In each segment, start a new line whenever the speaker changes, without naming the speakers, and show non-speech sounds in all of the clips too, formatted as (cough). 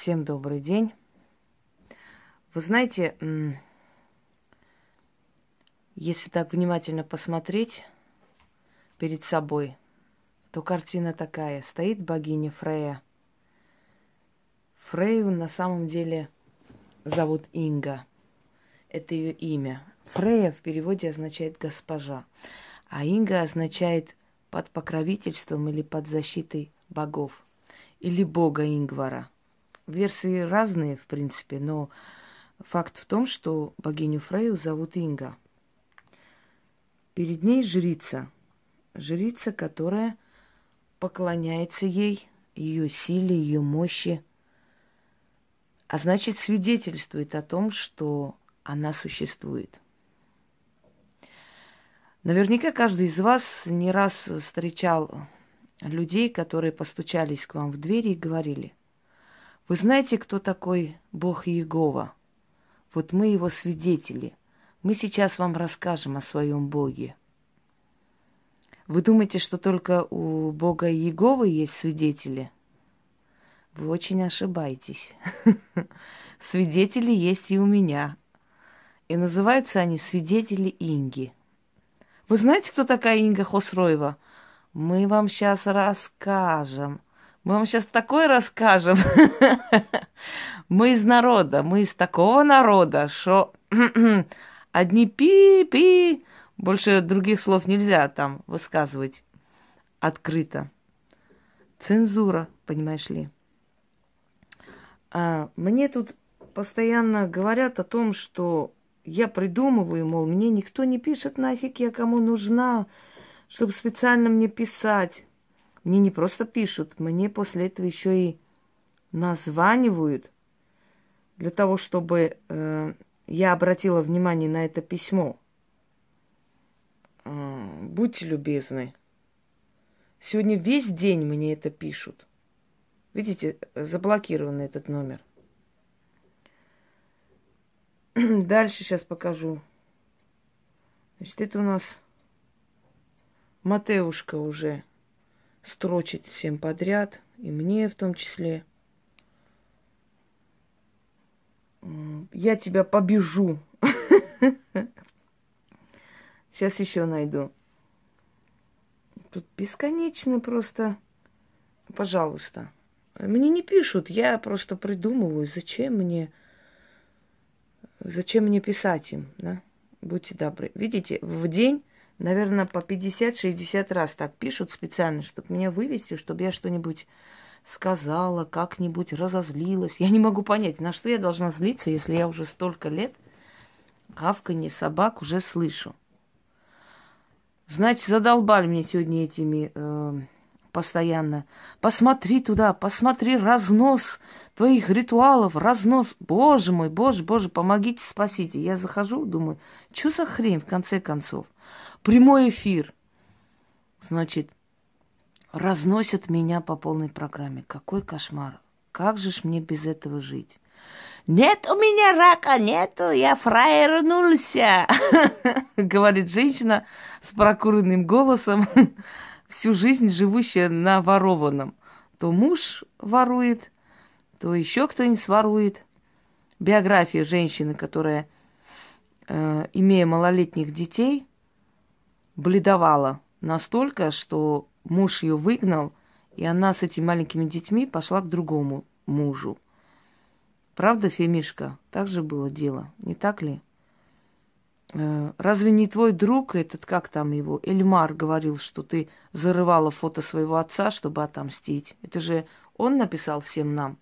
Всем добрый день. Вы знаете, если так внимательно посмотреть перед собой, то картина такая. Стоит богиня Фрея. Фрею на самом деле зовут Инга. Это ее имя. Фрея в переводе означает госпожа, а Инга означает под покровительством или под защитой богов или бога Ингвара. Версии разные, в принципе, но факт в том, что богиню Фрею зовут Инга. Перед ней жрица. Жрица, которая поклоняется ей, ее силе, ее мощи, а значит свидетельствует о том, что она существует. Наверняка каждый из вас не раз встречал людей, которые постучались к вам в двери и говорили, вы знаете, кто такой Бог Иегова? Вот мы его свидетели. Мы сейчас вам расскажем о своем Боге. Вы думаете, что только у Бога Иеговы есть свидетели? Вы очень ошибаетесь. (laughs) Свидетели есть и у меня. И называются они свидетели Инги. Вы знаете, кто такая Инга Хосроева? Мы вам сейчас расскажем. Мы вам сейчас такое расскажем. (laughs) Мы из народа, мы из такого народа, что (clears throat) одни пи-пи, больше других слов нельзя там высказывать открыто. Цензура, понимаешь ли. А, мне тут постоянно говорят о том, что я придумываю, мол, мне никто не пишет нафиг, я кому нужна, чтобы специально мне писать. Мне не просто пишут, мне после этого еще и названивают для того, чтобы э, я обратила внимание на это письмо. А, будьте любезны. Сегодня весь день мне это пишут. Видите, заблокирован этот номер. (clears throat) Дальше сейчас покажу. Значит, это у нас Матеушка уже строчит всем подряд, и мне в том числе. Я тебя побежу. (laughs) Сейчас еще найду. Тут бесконечно просто. Пожалуйста. Мне не пишут, я просто придумываю, зачем мне, зачем мне писать им, да? Будьте добры. Видите, в день, наверное, по 50-60 раз так пишут специально, чтобы меня вывести, чтобы я что-нибудь сказала, как-нибудь разозлилась. Я не могу понять, на что я должна злиться, если я уже столько лет гавканье собак уже слышу. Значит, задолбали мне сегодня этими э, постоянно. Посмотри туда, посмотри разнос твоих ритуалов, разнос. Боже мой, боже, боже, помогите, спасите. Я захожу, думаю, что за хрень в конце концов? Прямой эфир. Значит, разносят меня по полной программе. Какой кошмар. Как же ж мне без этого жить? Нет у меня рака, нету, я фраернулся, (laughs) говорит женщина с прокуренным голосом, (laughs) всю жизнь живущая на ворованном. То муж ворует, то еще кто-нибудь ворует. Биография женщины, которая, э, имея малолетних детей, бледовала настолько, что муж ее выгнал, и она с этими маленькими детьми пошла к другому мужу. Правда, Фемишка? Так же было дело, не так ли? Э, разве не твой друг, этот, как там его, Эльмар, говорил, что ты зарывала фото своего отца, чтобы отомстить? Это же он написал всем нам.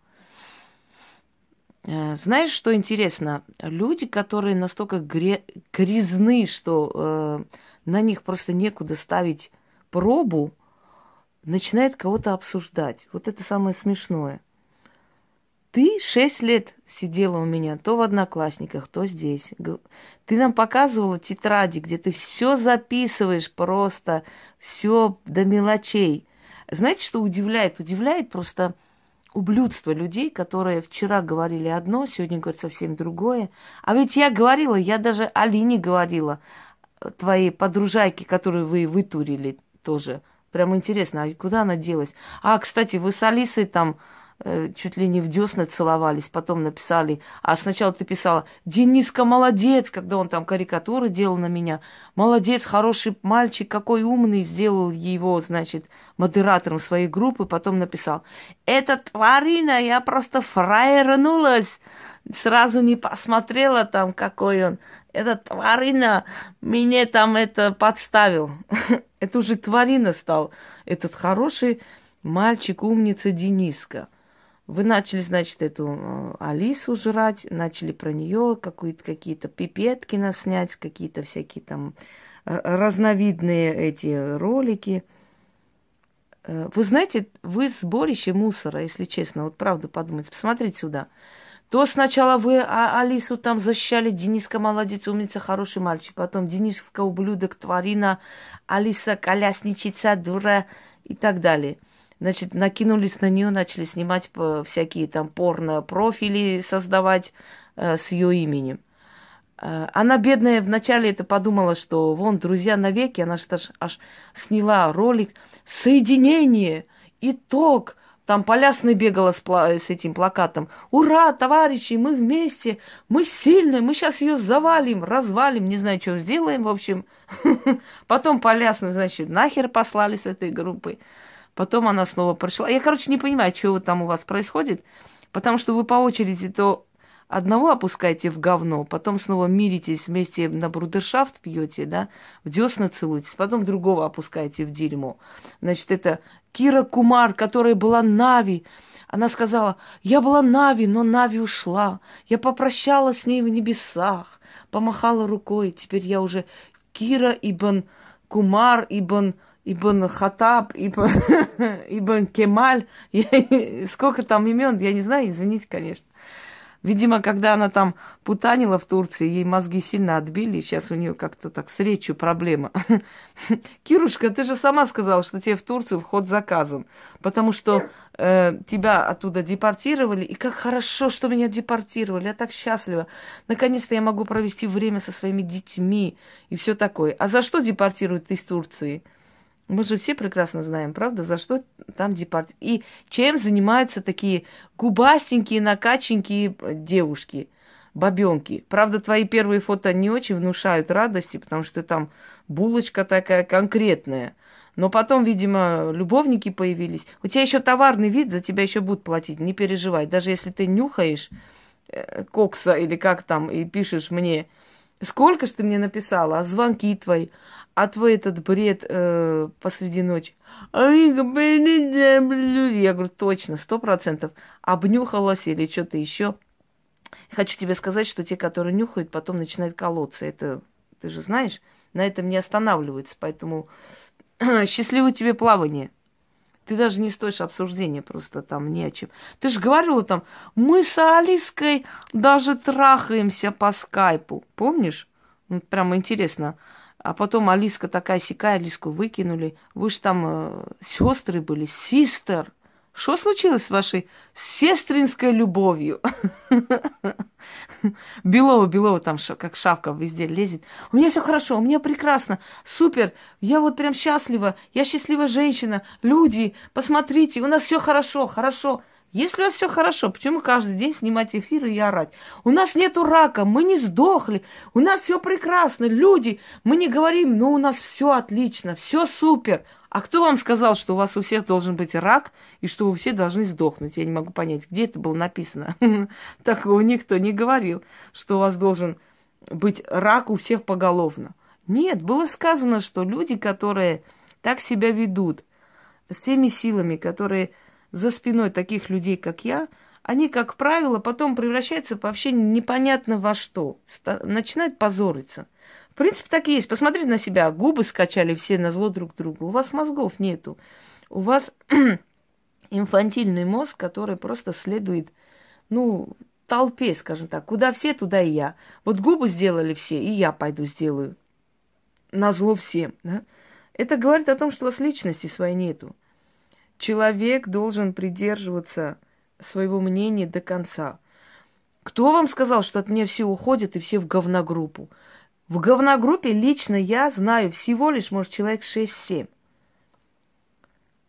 Э, знаешь, что интересно? Люди, которые настолько гре- грязны, что э, на них просто некуда ставить пробу, начинают кого-то обсуждать. Вот это самое смешное. Ты шесть лет сидела у меня то в одноклассниках, то здесь. Ты нам показывала тетради, где ты все записываешь просто, все до мелочей. Знаете, что удивляет? Удивляет просто ублюдство людей, которые вчера говорили одно, сегодня говорят совсем другое. А ведь я говорила, я даже Алине говорила, твоей подружайке, которую вы вытурили тоже. Прям интересно, а куда она делась? А, кстати, вы с Алисой там э, чуть ли не в десны целовались, потом написали, а сначала ты писала, Дениска молодец, когда он там карикатуры делал на меня, молодец, хороший мальчик, какой умный, сделал его, значит, модератором своей группы, потом написал, это тварина, я просто фраернулась, сразу не посмотрела там, какой он. Это тварина мне там это подставил. (laughs) это уже тварина стал. Этот хороший мальчик, умница Дениска. Вы начали, значит, эту э, Алису жрать, начали про нее какие-то пипетки наснять, какие-то всякие там э, разновидные эти ролики. Э, вы знаете, вы сборище мусора, если честно, вот правда подумайте. Посмотрите сюда. То сначала вы а, Алису там защищали, Дениска молодец, умница, хороший мальчик. Потом Дениска ублюдок, тварина, Алиса колясничица, дура и так далее. Значит, накинулись на нее, начали снимать всякие там порно-профили, создавать э, с ее именем. Э, она, бедная, вначале это подумала, что вон, друзья навеки, она же аж, аж сняла ролик «Соединение», итог, там Полясный бегала с, пла- с этим плакатом. Ура, товарищи, мы вместе, мы сильные, мы сейчас ее завалим, развалим, не знаю, что сделаем, в общем. (laughs) Потом Полясную, значит, нахер послали с этой группой. Потом она снова пришла. Я, короче, не понимаю, что там у вас происходит, потому что вы по очереди то одного опускаете в говно, потом снова миритесь вместе на брудершафт пьете, да, в десна целуетесь, потом другого опускаете в дерьмо. Значит, это Кира Кумар, которая была Нави. Она сказала, я была Нави, но Нави ушла. Я попрощалась с ней в небесах, помахала рукой. Теперь я уже Кира Ибн Кумар, Ибн Ибн Хатаб, Ибн, (laughs) Ибн Кемаль. Я, (laughs) сколько там имен, я не знаю, извините, конечно. Видимо, когда она там путанила в Турции, ей мозги сильно отбили, сейчас у нее как-то так с речью проблема. (laughs) Кирушка, ты же сама сказала, что тебе в Турцию вход заказан, потому что э, тебя оттуда депортировали, и как хорошо, что меня депортировали, я так счастлива. Наконец-то я могу провести время со своими детьми и все такое. А за что депортируют из Турции? Мы же все прекрасно знаем, правда, за что там депорт. И чем занимаются такие губастенькие, накаченькие девушки, бабенки. Правда, твои первые фото не очень внушают радости, потому что там булочка такая конкретная. Но потом, видимо, любовники появились. У тебя еще товарный вид, за тебя еще будут платить, не переживай. Даже если ты нюхаешь э, кокса или как там, и пишешь мне, сколько же ты мне написала, а звонки твои, а твой этот бред э, посреди ночи. Я говорю, точно, сто процентов. Обнюхалась или что-то еще. Хочу тебе сказать, что те, которые нюхают, потом начинают колоться. Это ты же знаешь, на этом не останавливаются. Поэтому (clears throat) счастливого тебе плавания. Ты даже не стоишь обсуждения, просто там не о чем. Ты же говорила там, мы с Алиской даже трахаемся по скайпу. Помнишь? Ну, прямо интересно. А потом Алиска такая сякая, Алиску выкинули. Вы же там э, сестры были, систер. Что случилось с вашей сестринской любовью? (laughs) Белова, Белова там как шапка везде лезет. У меня все хорошо, у меня прекрасно, супер. Я вот прям счастлива, я счастливая женщина. Люди, посмотрите, у нас все хорошо, хорошо. Если у вас все хорошо, почему каждый день снимать эфиры и орать? У нас нету рака, мы не сдохли, у нас все прекрасно, люди, мы не говорим, но у нас все отлично, все супер. А кто вам сказал, что у вас у всех должен быть рак и что вы все должны сдохнуть? Я не могу понять, где это было написано. (laughs) Такого никто не говорил, что у вас должен быть рак у всех поголовно. Нет, было сказано, что люди, которые так себя ведут, с теми силами, которые за спиной таких людей, как я, они, как правило, потом превращаются вообще непонятно во что. Начинают позориться. Принципе, так и есть. Посмотрите на себя. Губы скачали все на зло друг другу. У вас мозгов нету. У вас (clears throat) инфантильный мозг, который просто следует, ну, толпе, скажем так. Куда все, туда и я. Вот губы сделали все, и я пойду сделаю. На зло всем. Да? Это говорит о том, что у вас личности своей нету. Человек должен придерживаться своего мнения до конца. Кто вам сказал, что от меня все уходят и все в говногруппу? В говногруппе лично я знаю всего лишь, может, человек 6-7.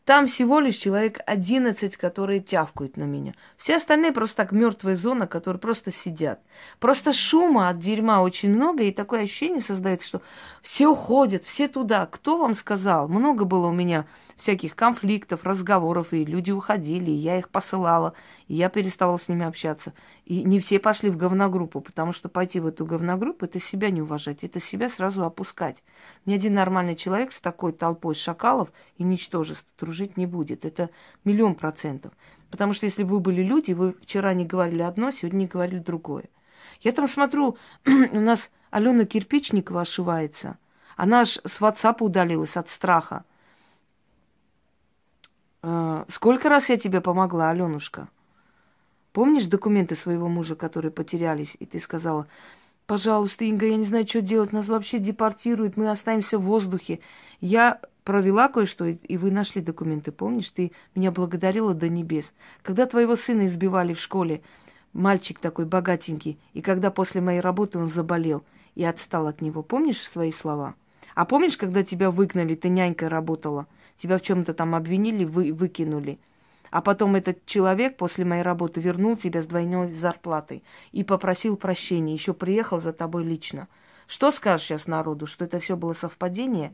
Там всего лишь человек 11, которые тявкают на меня. Все остальные просто так мертвая зона, которые просто сидят. Просто шума от дерьма очень много, и такое ощущение создается, что все уходят, все туда. Кто вам сказал? Много было у меня всяких конфликтов, разговоров, и люди уходили, и я их посылала, я переставала с ними общаться. И не все пошли в говногруппу, потому что пойти в эту говногруппу, это себя не уважать, это себя сразу опускать. Ни один нормальный человек с такой толпой шакалов и ничтожеств дружить не будет. Это миллион процентов. Потому что если бы вы были люди, вы вчера не говорили одно, сегодня не говорили другое. Я там смотрю, (clears throat) у нас Алена Кирпичникова ошивается. Она аж с WhatsApp удалилась от страха. Э, сколько раз я тебе помогла, Аленушка? Помнишь документы своего мужа, которые потерялись, и ты сказала, пожалуйста, Инга, я не знаю, что делать, нас вообще депортируют, мы останемся в воздухе. Я провела кое-что, и вы нашли документы, помнишь? Ты меня благодарила до небес. Когда твоего сына избивали в школе, мальчик такой богатенький, и когда после моей работы он заболел и отстал от него, помнишь свои слова? А помнишь, когда тебя выгнали, ты нянькой работала – тебя в чем-то там обвинили, вы, выкинули. А потом этот человек после моей работы вернул тебя с двойной зарплатой и попросил прощения, еще приехал за тобой лично. Что скажешь сейчас народу, что это все было совпадение?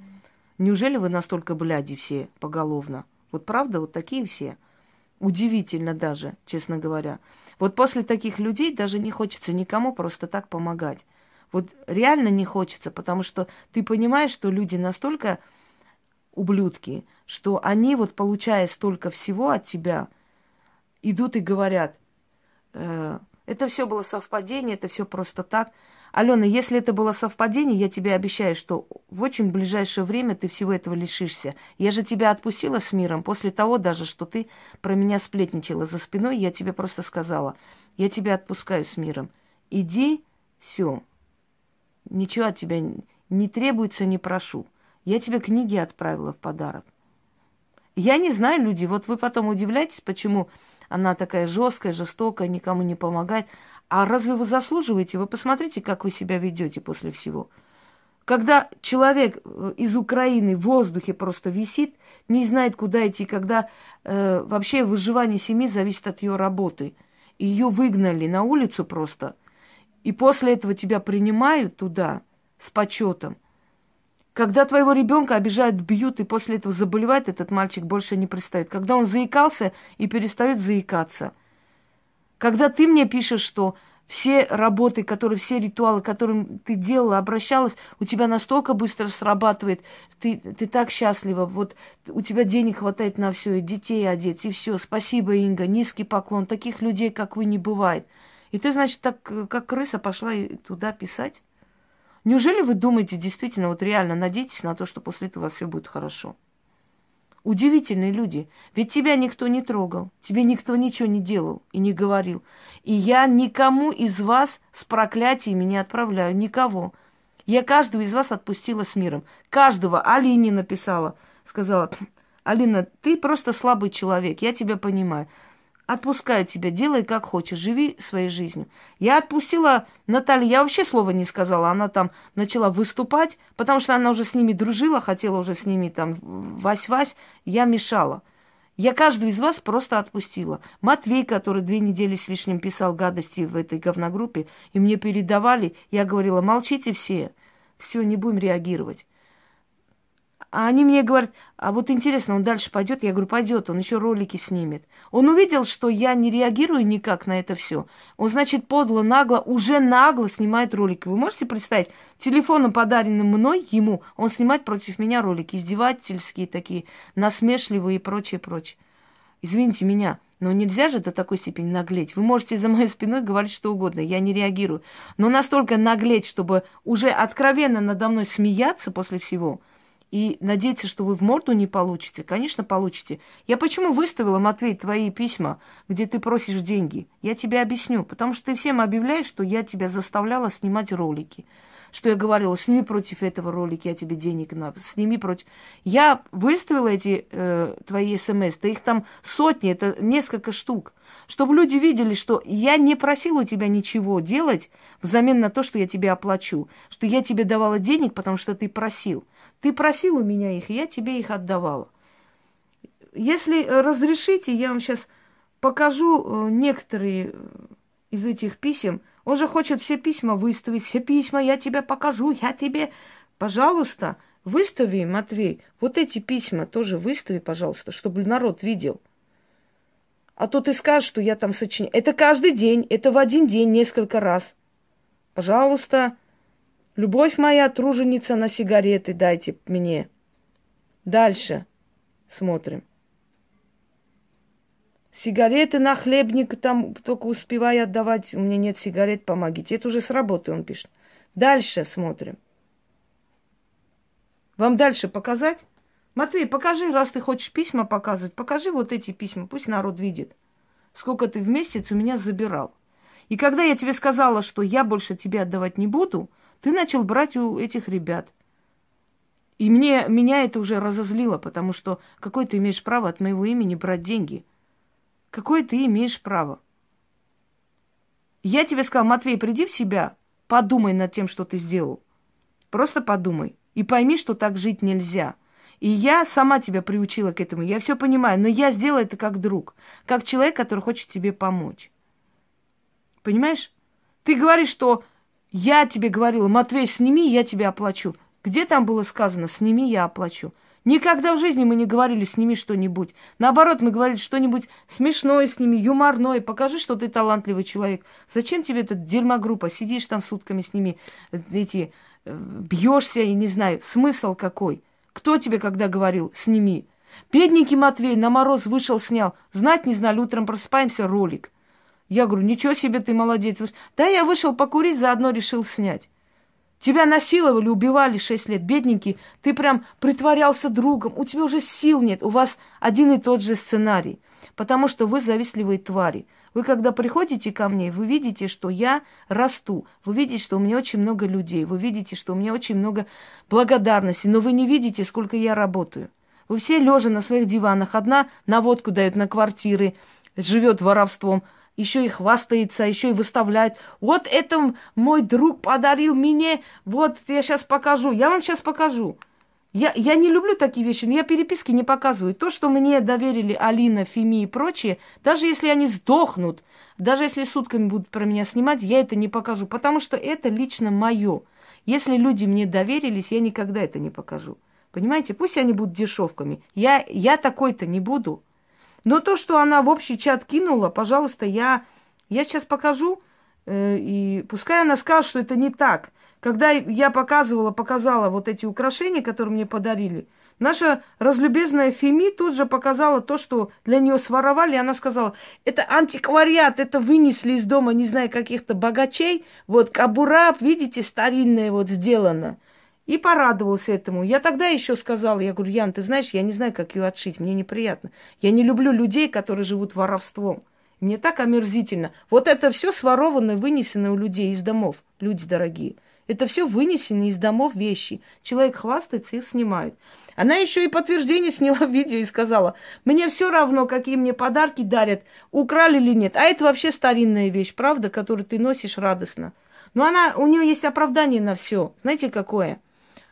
Неужели вы настолько бляди все поголовно? Вот правда, вот такие все? Удивительно даже, честно говоря. Вот после таких людей даже не хочется никому просто так помогать. Вот реально не хочется, потому что ты понимаешь, что люди настолько ублюдки, что они, вот получая столько всего от тебя, идут и говорят, э, это все было совпадение, это все просто так. Алена, если это было совпадение, я тебе обещаю, что в очень ближайшее время ты всего этого лишишься. Я же тебя отпустила с миром после того даже, что ты про меня сплетничала за спиной, я тебе просто сказала, я тебя отпускаю с миром. Иди, все. Ничего от тебя не требуется, не прошу. Я тебе книги отправила в подарок. Я не знаю, люди, вот вы потом удивляетесь, почему она такая жесткая, жестокая, никому не помогает. А разве вы заслуживаете? Вы посмотрите, как вы себя ведете после всего. Когда человек э, из Украины в воздухе просто висит, не знает, куда идти, когда э, вообще выживание семьи зависит от ее работы. Ее выгнали на улицу просто. И после этого тебя принимают туда с почетом. Когда твоего ребенка обижают, бьют, и после этого заболевает, этот мальчик больше не пристает. Когда он заикался и перестает заикаться. Когда ты мне пишешь, что все работы, которые, все ритуалы, которым ты делала, обращалась, у тебя настолько быстро срабатывает, ты, ты так счастлива, вот у тебя денег хватает на все, и детей одеть, и все. Спасибо, Инга, низкий поклон. Таких людей, как вы, не бывает. И ты, значит, так, как крыса пошла туда писать? Неужели вы думаете действительно, вот реально надеетесь на то, что после этого у вас все будет хорошо? Удивительные люди. Ведь тебя никто не трогал, тебе никто ничего не делал и не говорил. И я никому из вас с проклятиями не отправляю, никого. Я каждого из вас отпустила с миром. Каждого Алине написала. Сказала, Алина, ты просто слабый человек, я тебя понимаю. Отпускаю тебя, делай как хочешь, живи своей жизнью. Я отпустила Наталью, я вообще слова не сказала. Она там начала выступать, потому что она уже с ними дружила, хотела уже с ними там вась-вась. Я мешала. Я каждую из вас просто отпустила. Матвей, который две недели с лишним писал гадости в этой говногруппе, и мне передавали, я говорила, молчите все, все, не будем реагировать. А они мне говорят, а вот интересно, он дальше пойдет? Я говорю, пойдет, он еще ролики снимет. Он увидел, что я не реагирую никак на это все. Он, значит, подло, нагло, уже нагло снимает ролики. Вы можете представить, телефоном, подаренным мной, ему, он снимает против меня ролики, издевательские такие, насмешливые и прочее, прочее. Извините меня, но нельзя же до такой степени наглеть. Вы можете за моей спиной говорить что угодно, я не реагирую. Но настолько наглеть, чтобы уже откровенно надо мной смеяться после всего – и надеяться, что вы в морду не получите, конечно, получите. Я почему выставила, Матвей, твои письма, где ты просишь деньги? Я тебе объясню. Потому что ты всем объявляешь, что я тебя заставляла снимать ролики. Что я говорила, сними против этого ролика, я тебе денег надо, сними против... Я выставила эти э, твои смс, да их там сотни, это несколько штук. Чтобы люди видели, что я не просила у тебя ничего делать взамен на то, что я тебе оплачу. Что я тебе давала денег, потому что ты просил. Ты просил у меня их, я тебе их отдавала. если разрешите, я вам сейчас покажу некоторые из этих писем. Он же хочет все письма выставить, все письма, я тебе покажу, я тебе... Пожалуйста, выстави, Матвей, вот эти письма тоже выстави, пожалуйста, чтобы народ видел. А то ты скажешь, что я там сочиняю. Это каждый день, это в один день несколько раз. Пожалуйста, любовь моя, труженица на сигареты дайте мне. Дальше смотрим. Сигареты на хлебник там только успеваю отдавать. У меня нет сигарет, помогите. Это уже с работы он пишет. Дальше смотрим. Вам дальше показать? Матвей, покажи, раз ты хочешь письма показывать, покажи вот эти письма, пусть народ видит, сколько ты в месяц у меня забирал. И когда я тебе сказала, что я больше тебе отдавать не буду, ты начал брать у этих ребят. И мне, меня это уже разозлило, потому что какое ты имеешь право от моего имени брать деньги? Какое ты имеешь право? Я тебе сказала, Матвей, приди в себя, подумай над тем, что ты сделал. Просто подумай. И пойми, что так жить нельзя. И я сама тебя приучила к этому. Я все понимаю, но я сделаю это как друг, как человек, который хочет тебе помочь. Понимаешь? Ты говоришь, что я тебе говорила, Матвей, сними, я тебе оплачу. Где там было сказано, сними, я оплачу? Никогда в жизни мы не говорили, сними что-нибудь. Наоборот, мы говорили что-нибудь смешное сними, юморное. Покажи, что ты талантливый человек. Зачем тебе эта дерьмогруппа? Сидишь там сутками с ними, эти бьешься, и не знаю, смысл какой. Кто тебе когда говорил, сними? Бедненький Матвей на мороз вышел, снял. Знать не знали, утром просыпаемся, ролик. Я говорю, ничего себе ты молодец. Да, я вышел покурить, заодно решил снять. Тебя насиловали, убивали шесть лет, бедненький. Ты прям притворялся другом. У тебя уже сил нет. У вас один и тот же сценарий. Потому что вы завистливые твари. Вы когда приходите ко мне, вы видите, что я расту. Вы видите, что у меня очень много людей. Вы видите, что у меня очень много благодарности. Но вы не видите, сколько я работаю. Вы все лежа на своих диванах. Одна наводку дает на квартиры, живет воровством. Еще и хвастается, еще и выставляет. Вот это мой друг подарил мне. Вот я сейчас покажу. Я вам сейчас покажу. Я, я не люблю такие вещи, но я переписки не показываю. То, что мне доверили Алина, Фими и прочие, даже если они сдохнут, даже если сутками будут про меня снимать, я это не покажу, потому что это лично мое. Если люди мне доверились, я никогда это не покажу. Понимаете, пусть они будут дешевками. Я, я такой-то не буду. Но то, что она в общий чат кинула, пожалуйста, я, я сейчас покажу, э, и пускай она скажет, что это не так. Когда я показывала, показала вот эти украшения, которые мне подарили, наша разлюбезная Феми тут же показала то, что для нее своровали. Она сказала, это антиквариат, это вынесли из дома, не знаю, каких-то богачей. Вот кабура, видите, старинная вот сделана. И порадовался этому. Я тогда еще сказала, я говорю, Ян, ты знаешь, я не знаю, как ее отшить, мне неприятно. Я не люблю людей, которые живут воровством. Мне так омерзительно. Вот это все сворованное, вынесено у людей из домов, люди дорогие. Это все вынесенные из домов вещи. Человек хвастается, их снимает. Она еще и подтверждение сняла видео и сказала, мне все равно, какие мне подарки дарят, украли или нет. А это вообще старинная вещь, правда, которую ты носишь радостно. Но она, у нее есть оправдание на все. Знаете, какое?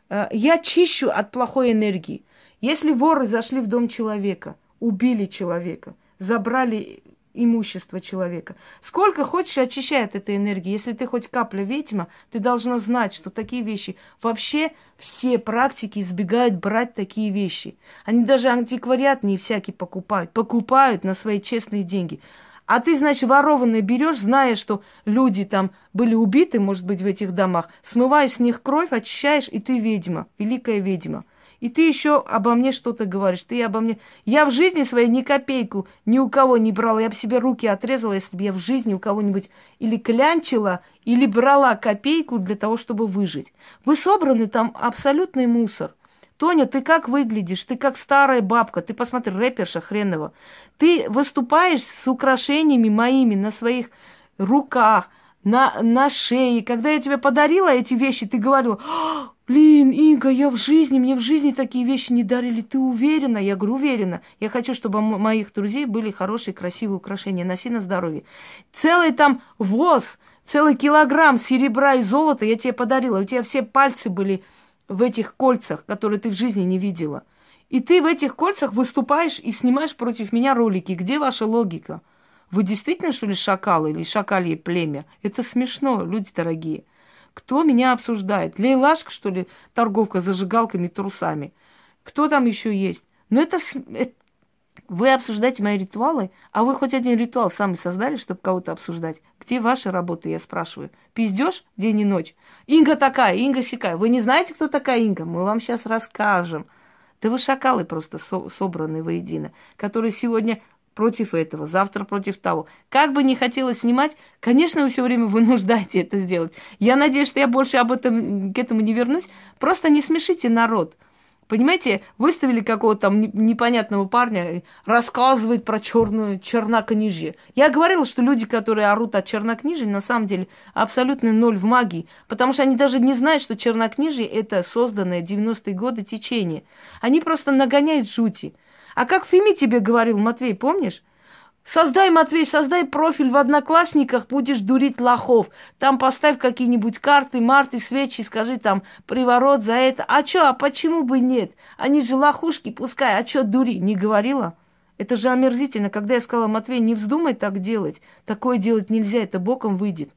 Э, я чищу от плохой энергии. Если воры зашли в дом человека, убили человека, забрали имущество человека. Сколько хочешь, очищай от этой энергии. Если ты хоть капля ведьма, ты должна знать, что такие вещи... Вообще все практики избегают брать такие вещи. Они даже антиквариат не всякий покупают. Покупают на свои честные деньги. А ты, значит, ворованное берешь, зная, что люди там были убиты, может быть, в этих домах, смываешь с них кровь, очищаешь, и ты ведьма, великая ведьма. И ты еще обо мне что-то говоришь. Ты обо мне... Я в жизни своей ни копейку ни у кого не брала. Я бы себе руки отрезала, если бы я в жизни у кого-нибудь или клянчила, или брала копейку для того, чтобы выжить. Вы собраны там абсолютный мусор. Тоня, ты как выглядишь? Ты как старая бабка. Ты посмотри, рэперша хренова. Ты выступаешь с украшениями моими на своих руках, на, на шее. Когда я тебе подарила эти вещи, ты говорила, Блин, Инга, я в жизни, мне в жизни такие вещи не дарили. Ты уверена? Я говорю, уверена. Я хочу, чтобы у моих друзей были хорошие, красивые украшения. Носи на здоровье. Целый там воз, целый килограмм серебра и золота я тебе подарила. У тебя все пальцы были в этих кольцах, которые ты в жизни не видела. И ты в этих кольцах выступаешь и снимаешь против меня ролики. Где ваша логика? Вы действительно, что ли, шакалы или шакалье племя? Это смешно, люди дорогие. Кто меня обсуждает? Лейлашка, что ли, торговка зажигалками, трусами? Кто там еще есть? Ну, это, это... Вы обсуждаете мои ритуалы, а вы хоть один ритуал сами создали, чтобы кого-то обсуждать? Где ваша работа, я спрашиваю? Пиздешь день и ночь? Инга такая, Инга сякая. Вы не знаете, кто такая Инга? Мы вам сейчас расскажем. Да вы шакалы просто со- собранные воедино, которые сегодня против этого, завтра против того. Как бы не хотелось снимать, конечно, вы все время вынуждаете это сделать. Я надеюсь, что я больше об этом, к этому не вернусь. Просто не смешите народ. Понимаете, выставили какого-то там непонятного парня, рассказывает про черную чернокнижие. Я говорила, что люди, которые орут от чернокнижия, на самом деле абсолютно ноль в магии, потому что они даже не знают, что чернокнижие – это созданное 90-е годы течение. Они просто нагоняют жути. А как Феми тебе говорил, Матвей, помнишь? Создай, Матвей, создай профиль в Одноклассниках, будешь дурить лохов. Там поставь какие-нибудь карты, марты, свечи, скажи там приворот за это. А чё, а почему бы нет? Они же лохушки, пускай, а чё дури? Не говорила? Это же омерзительно. Когда я сказала, Матвей, не вздумай так делать. Такое делать нельзя, это боком выйдет.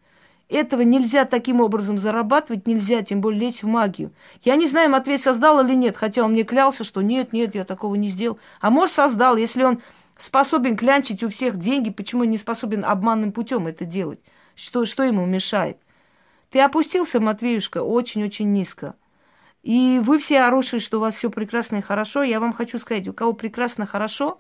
Этого нельзя таким образом зарабатывать, нельзя, тем более лезть в магию. Я не знаю, Матвей создал или нет, хотя он мне клялся, что нет, нет, я такого не сделал. А может, создал, если он способен клянчить у всех деньги, почему не способен обманным путем это делать? Что, что ему мешает? Ты опустился, Матвеюшка, очень-очень низко. И вы все орушили, что у вас все прекрасно и хорошо. Я вам хочу сказать, у кого прекрасно хорошо,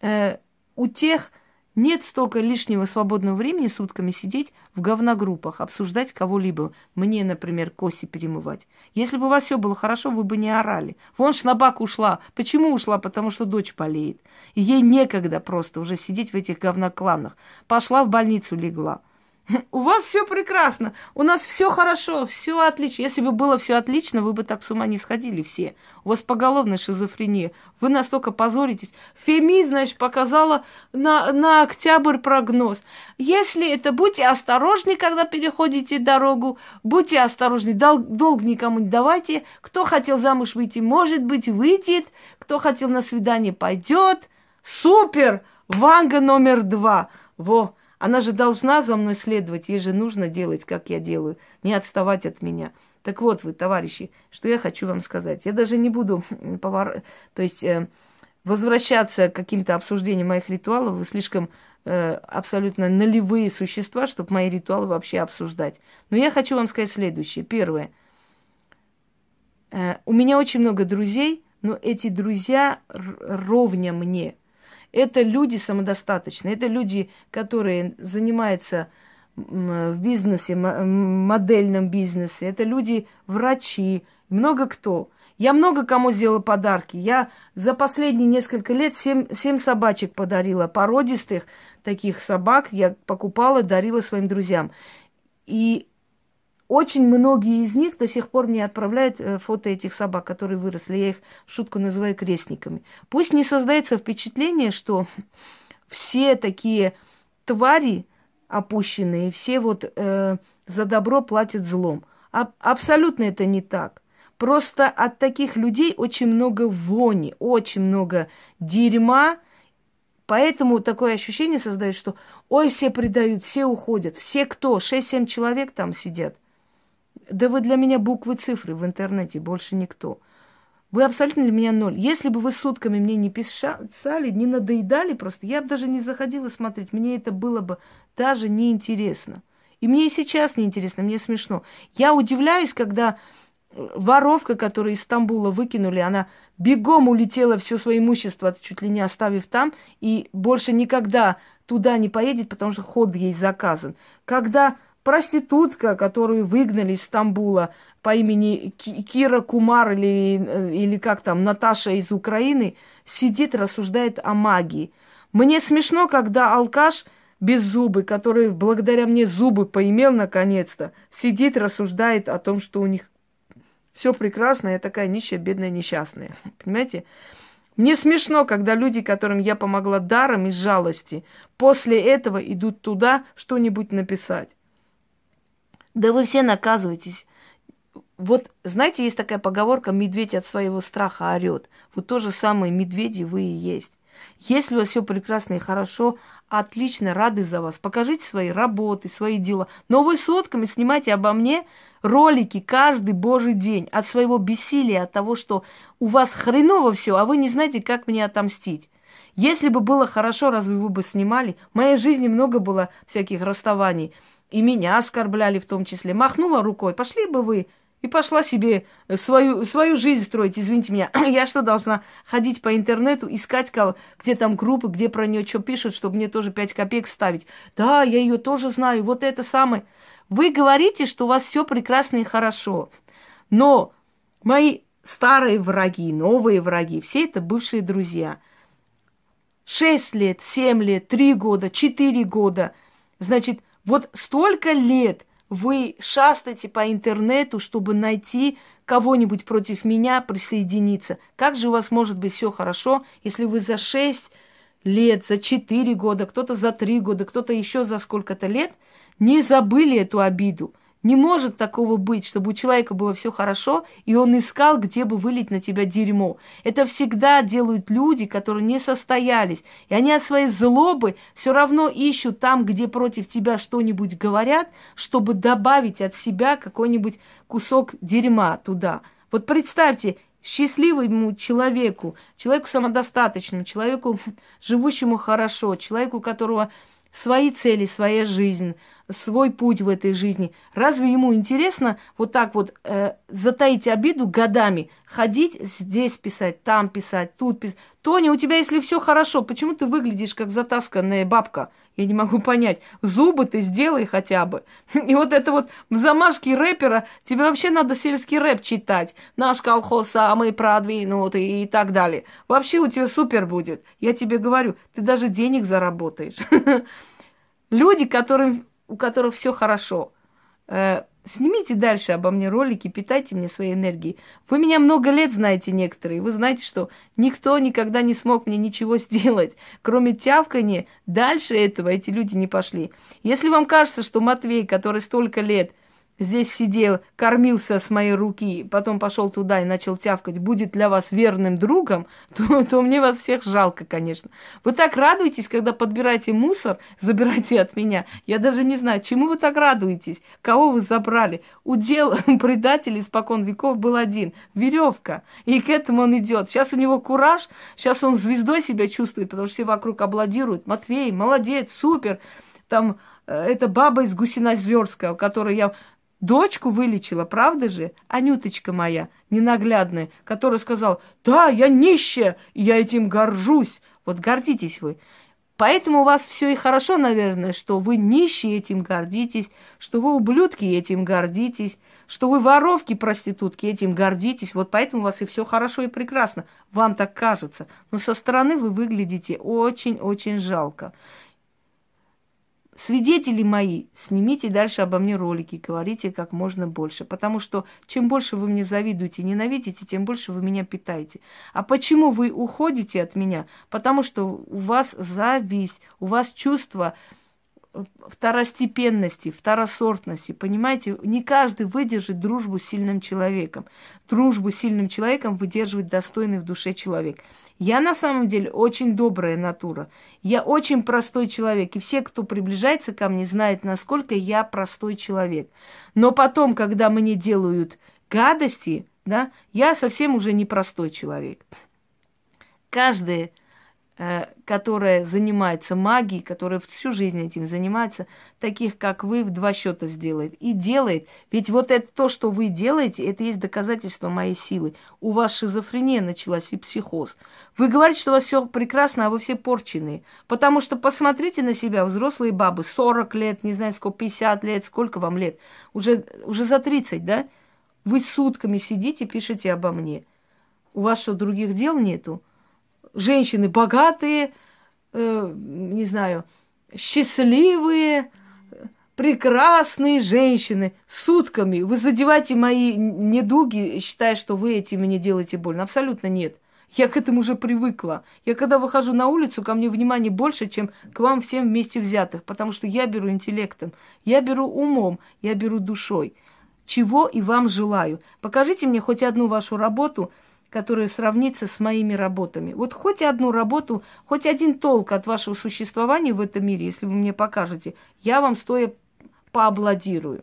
э, у тех нет столько лишнего свободного времени сутками сидеть в говногруппах, обсуждать кого-либо. Мне, например, кости перемывать. Если бы у вас все было хорошо, вы бы не орали. Вон Шнабак ушла. Почему ушла? Потому что дочь болеет. И ей некогда просто уже сидеть в этих говнокланах. Пошла в больницу, легла. (laughs) У вас все прекрасно, у нас все хорошо, все отлично. Если бы было все отлично, вы бы так с ума не сходили все. У вас поголовная шизофрения. Вы настолько позоритесь. Феми, значит, показала на, на октябрь прогноз. Если это, будьте осторожны, когда переходите дорогу, будьте осторожны, дол, долг никому не давайте. Кто хотел замуж выйти, может быть, выйдет. Кто хотел на свидание, пойдет. Супер! Ванга номер два. Во! Она же должна за мной следовать, ей же нужно делать, как я делаю, не отставать от меня. Так вот вы, товарищи, что я хочу вам сказать. Я даже не буду повор... то есть, э, возвращаться к каким-то обсуждениям моих ритуалов. Вы слишком э, абсолютно налевые существа, чтобы мои ритуалы вообще обсуждать. Но я хочу вам сказать следующее. Первое. Э, у меня очень много друзей, но эти друзья ровня мне – это люди самодостаточные, это люди, которые занимаются в бизнесе, модельном бизнесе, это люди врачи, много кто. Я много кому сделала подарки. Я за последние несколько лет семь, семь собачек подарила, породистых таких собак я покупала, дарила своим друзьям. И очень многие из них до сих пор мне отправляют э, фото этих собак, которые выросли. Я их шутку называю крестниками. Пусть не создается впечатление, что все такие твари опущенные, все вот э, за добро платят злом. А, абсолютно это не так. Просто от таких людей очень много вони, очень много дерьма, Поэтому такое ощущение создает, что ой, все предают, все уходят. Все кто? Шесть-семь человек там сидят. Да вы для меня буквы, цифры в интернете, больше никто. Вы абсолютно для меня ноль. Если бы вы сутками мне не писали, не надоедали просто, я бы даже не заходила смотреть. Мне это было бы даже неинтересно. И мне и сейчас неинтересно, мне смешно. Я удивляюсь, когда воровка, которую из Стамбула выкинули, она бегом улетела все свое имущество, чуть ли не оставив там, и больше никогда туда не поедет, потому что ход ей заказан. Когда проститутка, которую выгнали из Стамбула по имени Кира Кумар или, э, или как там, Наташа из Украины, сидит, рассуждает о магии. Мне смешно, когда алкаш без зубы, который благодаря мне зубы поимел наконец-то, сидит, рассуждает о том, что у них все прекрасно, я такая нищая, бедная, несчастная. (laughs) Понимаете? Мне смешно, когда люди, которым я помогла даром из жалости, после этого идут туда что-нибудь написать. Да вы все наказываетесь. вот, знаете, есть такая поговорка «медведь от своего страха орет». Вот то же самое медведи вы и есть. Если у вас все прекрасно и хорошо, отлично, рады за вас. Покажите свои работы, свои дела. Но вы сотками снимайте обо мне ролики каждый божий день от своего бессилия, от того, что у вас хреново все, а вы не знаете, как мне отомстить. Если бы было хорошо, разве вы бы снимали? В моей жизни много было всяких расставаний. И меня оскорбляли в том числе. Махнула рукой, пошли бы вы и пошла себе свою, свою жизнь строить, извините меня. (clears throat) Я что, должна ходить по интернету, искать, кого, где там группы, где про нее что пишут, чтобы мне тоже 5 копеек вставить? Да, я ее тоже знаю, вот это самое. Вы говорите, что у вас все прекрасно и хорошо. Но мои старые враги, новые враги, все это бывшие друзья. Шесть лет, семь лет, три года, четыре года. Значит, вот столько лет – вы шастаете по интернету, чтобы найти кого-нибудь против меня, присоединиться. Как же у вас может быть все хорошо, если вы за шесть лет, за четыре года, кто-то за три года, кто-то еще за сколько-то лет не забыли эту обиду? Не может такого быть, чтобы у человека было все хорошо, и он искал, где бы вылить на тебя дерьмо. Это всегда делают люди, которые не состоялись. И они от своей злобы все равно ищут там, где против тебя что-нибудь говорят, чтобы добавить от себя какой-нибудь кусок дерьма туда. Вот представьте, счастливому человеку, человеку самодостаточному, человеку, живущему хорошо, человеку, которого свои цели, своя жизнь, свой путь в этой жизни. Разве ему интересно вот так вот э, затаить обиду годами, ходить здесь писать, там писать, тут писать? Тоня, у тебя, если все хорошо, почему ты выглядишь как затасканная бабка? Я не могу понять. Зубы ты сделай хотя бы. (laughs) И вот это вот замашки рэпера, тебе вообще надо сельский рэп читать. Наш колхоз самый продвинутый и так далее. Вообще у тебя супер будет. Я тебе говорю, ты даже денег заработаешь. (laughs) Люди, которым у которых все хорошо. Снимите дальше обо мне ролики, питайте мне своей энергией. Вы меня много лет знаете некоторые. Вы знаете, что никто никогда не смог мне ничего (laughs) сделать, кроме тявкания. Дальше этого эти люди не пошли. Если вам кажется, что Матвей, который столько лет – здесь сидел, кормился с моей руки, потом пошел туда и начал тявкать, будет для вас верным другом, (laughs) то, то мне вас всех жалко, конечно. Вы так радуетесь, когда подбираете мусор, (laughs) забирайте от меня. Я даже не знаю, чему вы так радуетесь, кого вы забрали. Удел (laughs) предателей испокон веков был один – веревка. И к этому он идет. Сейчас у него кураж, сейчас он звездой себя чувствует, потому что все вокруг аплодируют. Матвей, молодец, супер. Там э, эта баба из Гусинозерска, у которой я Дочку вылечила, правда же? Анюточка моя, ненаглядная, которая сказала, да, я нищая, я этим горжусь. Вот гордитесь вы. Поэтому у вас все и хорошо, наверное, что вы нищие этим гордитесь, что вы ублюдки этим гордитесь, что вы воровки, проститутки этим гордитесь. Вот поэтому у вас и все хорошо и прекрасно. Вам так кажется. Но со стороны вы выглядите очень-очень жалко. Свидетели мои, снимите дальше обо мне ролики, говорите как можно больше. Потому что чем больше вы мне завидуете, ненавидите, тем больше вы меня питаете. А почему вы уходите от меня? Потому что у вас зависть, у вас чувство второстепенности, второсортности. Понимаете, не каждый выдержит дружбу с сильным человеком. Дружбу с сильным человеком выдерживает достойный в душе человек. Я на самом деле очень добрая натура. Я очень простой человек. И все, кто приближается ко мне, знают, насколько я простой человек. Но потом, когда мне делают гадости, да, я совсем уже не простой человек. Каждый Э, которая занимается магией, которая всю жизнь этим занимается, таких как вы, в два счета сделает. И делает. Ведь вот это то, что вы делаете, это есть доказательство моей силы. У вас шизофрения началась и психоз. Вы говорите, что у вас все прекрасно, а вы все порченые. Потому что посмотрите на себя, взрослые бабы, 40 лет, не знаю сколько, 50 лет, сколько вам лет, уже, уже за 30, да? Вы сутками сидите, пишете обо мне. У вас что, других дел нету? Женщины богатые, э, не знаю, счастливые, прекрасные женщины сутками. Вы задеваете мои недуги, считая, что вы этим мне делаете больно. Абсолютно нет. Я к этому уже привыкла. Я когда выхожу на улицу, ко мне внимание больше, чем к вам всем вместе взятых, потому что я беру интеллектом, я беру умом, я беру душой. чего и вам желаю. Покажите мне хоть одну вашу работу, которая сравнится с моими работами. Вот хоть одну работу, хоть один толк от вашего существования в этом мире, если вы мне покажете, я вам стоя поаплодирую.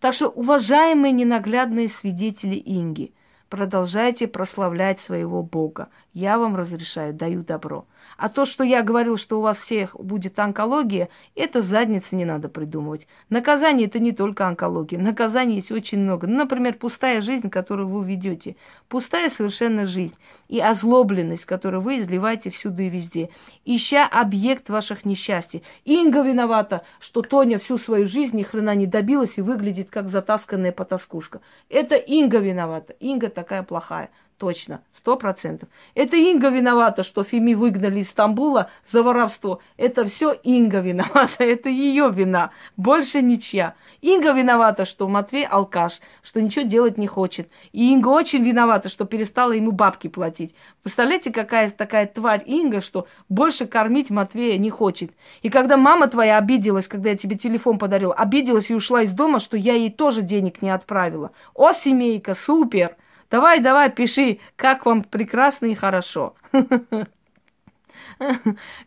Так что, уважаемые ненаглядные свидетели Инги, продолжайте прославлять своего Бога. Я вам разрешаю, даю добро. А то, что я говорил, что у вас всех будет онкология, это задница не надо придумывать. Наказание это не только онкология. Наказаний есть очень много. Ну, например, пустая жизнь, которую вы ведете. Пустая совершенно жизнь. И озлобленность, которую вы изливаете всюду и везде. Ища объект ваших несчастий. Инга виновата, что Тоня всю свою жизнь ни хрена не добилась и выглядит как затасканная потаскушка. Это Инга виновата. Инга такая плохая. Точно, сто процентов. Это Инга виновата, что Феми выгнали из Стамбула за воровство. Это все Инга виновата, (laughs) это ее вина, больше ничья. Инга виновата, что Матвей алкаш, что ничего делать не хочет. И Инга очень виновата, что перестала ему бабки платить. Представляете, какая такая тварь Инга, что больше кормить Матвея не хочет. И когда мама твоя обиделась, когда я тебе телефон подарил, обиделась и ушла из дома, что я ей тоже денег не отправила. О, семейка, супер! Давай, давай, пиши, как вам прекрасно и хорошо.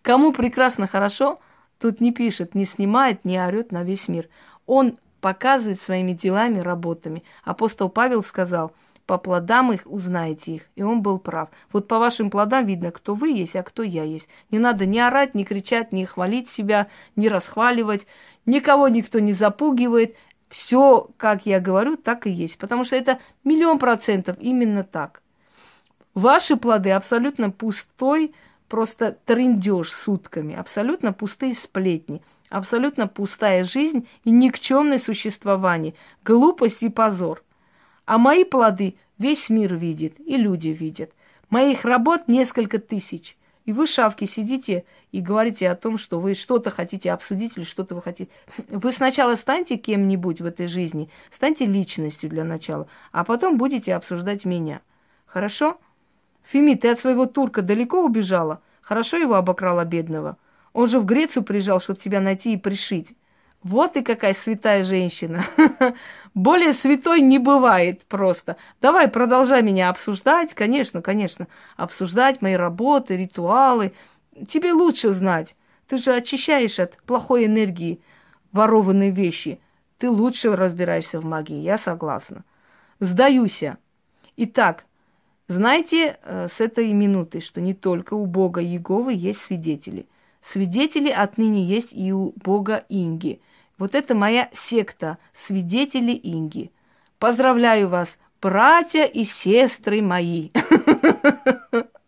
Кому прекрасно хорошо, тут не пишет, не снимает, не орет на весь мир. Он показывает своими делами, работами. Апостол Павел сказал, по плодам их узнаете их. И он был прав. Вот по вашим плодам видно, кто вы есть, а кто я есть. Не надо ни орать, ни кричать, ни хвалить себя, ни расхваливать. Никого никто не запугивает все, как я говорю, так и есть. Потому что это миллион процентов именно так. Ваши плоды абсолютно пустой, просто трындеж сутками, абсолютно пустые сплетни, абсолютно пустая жизнь и никчемное существование, глупость и позор. А мои плоды весь мир видит и люди видят. Моих работ несколько тысяч. И вы, шавки, сидите и говорите о том, что вы что-то хотите обсудить или что-то вы хотите. Вы сначала станьте кем-нибудь в этой жизни, станьте личностью для начала, а потом будете обсуждать меня. Хорошо? Фими, ты от своего турка далеко убежала? Хорошо его обокрала бедного? Он же в Грецию приезжал, чтобы тебя найти и пришить. Вот и какая святая женщина. (laughs) Более святой не бывает просто. Давай, продолжай меня обсуждать. Конечно, конечно. Обсуждать мои работы, ритуалы. Тебе лучше знать. Ты же очищаешь от плохой энергии ворованные вещи. Ты лучше разбираешься в магии, я согласна. Сдаюся. Итак, знайте э, с этой минуты, что не только у Бога Иеговы есть свидетели. Свидетели отныне есть и у Бога Инги – вот это моя секта, свидетели Инги. Поздравляю вас, братья и сестры мои. (laughs)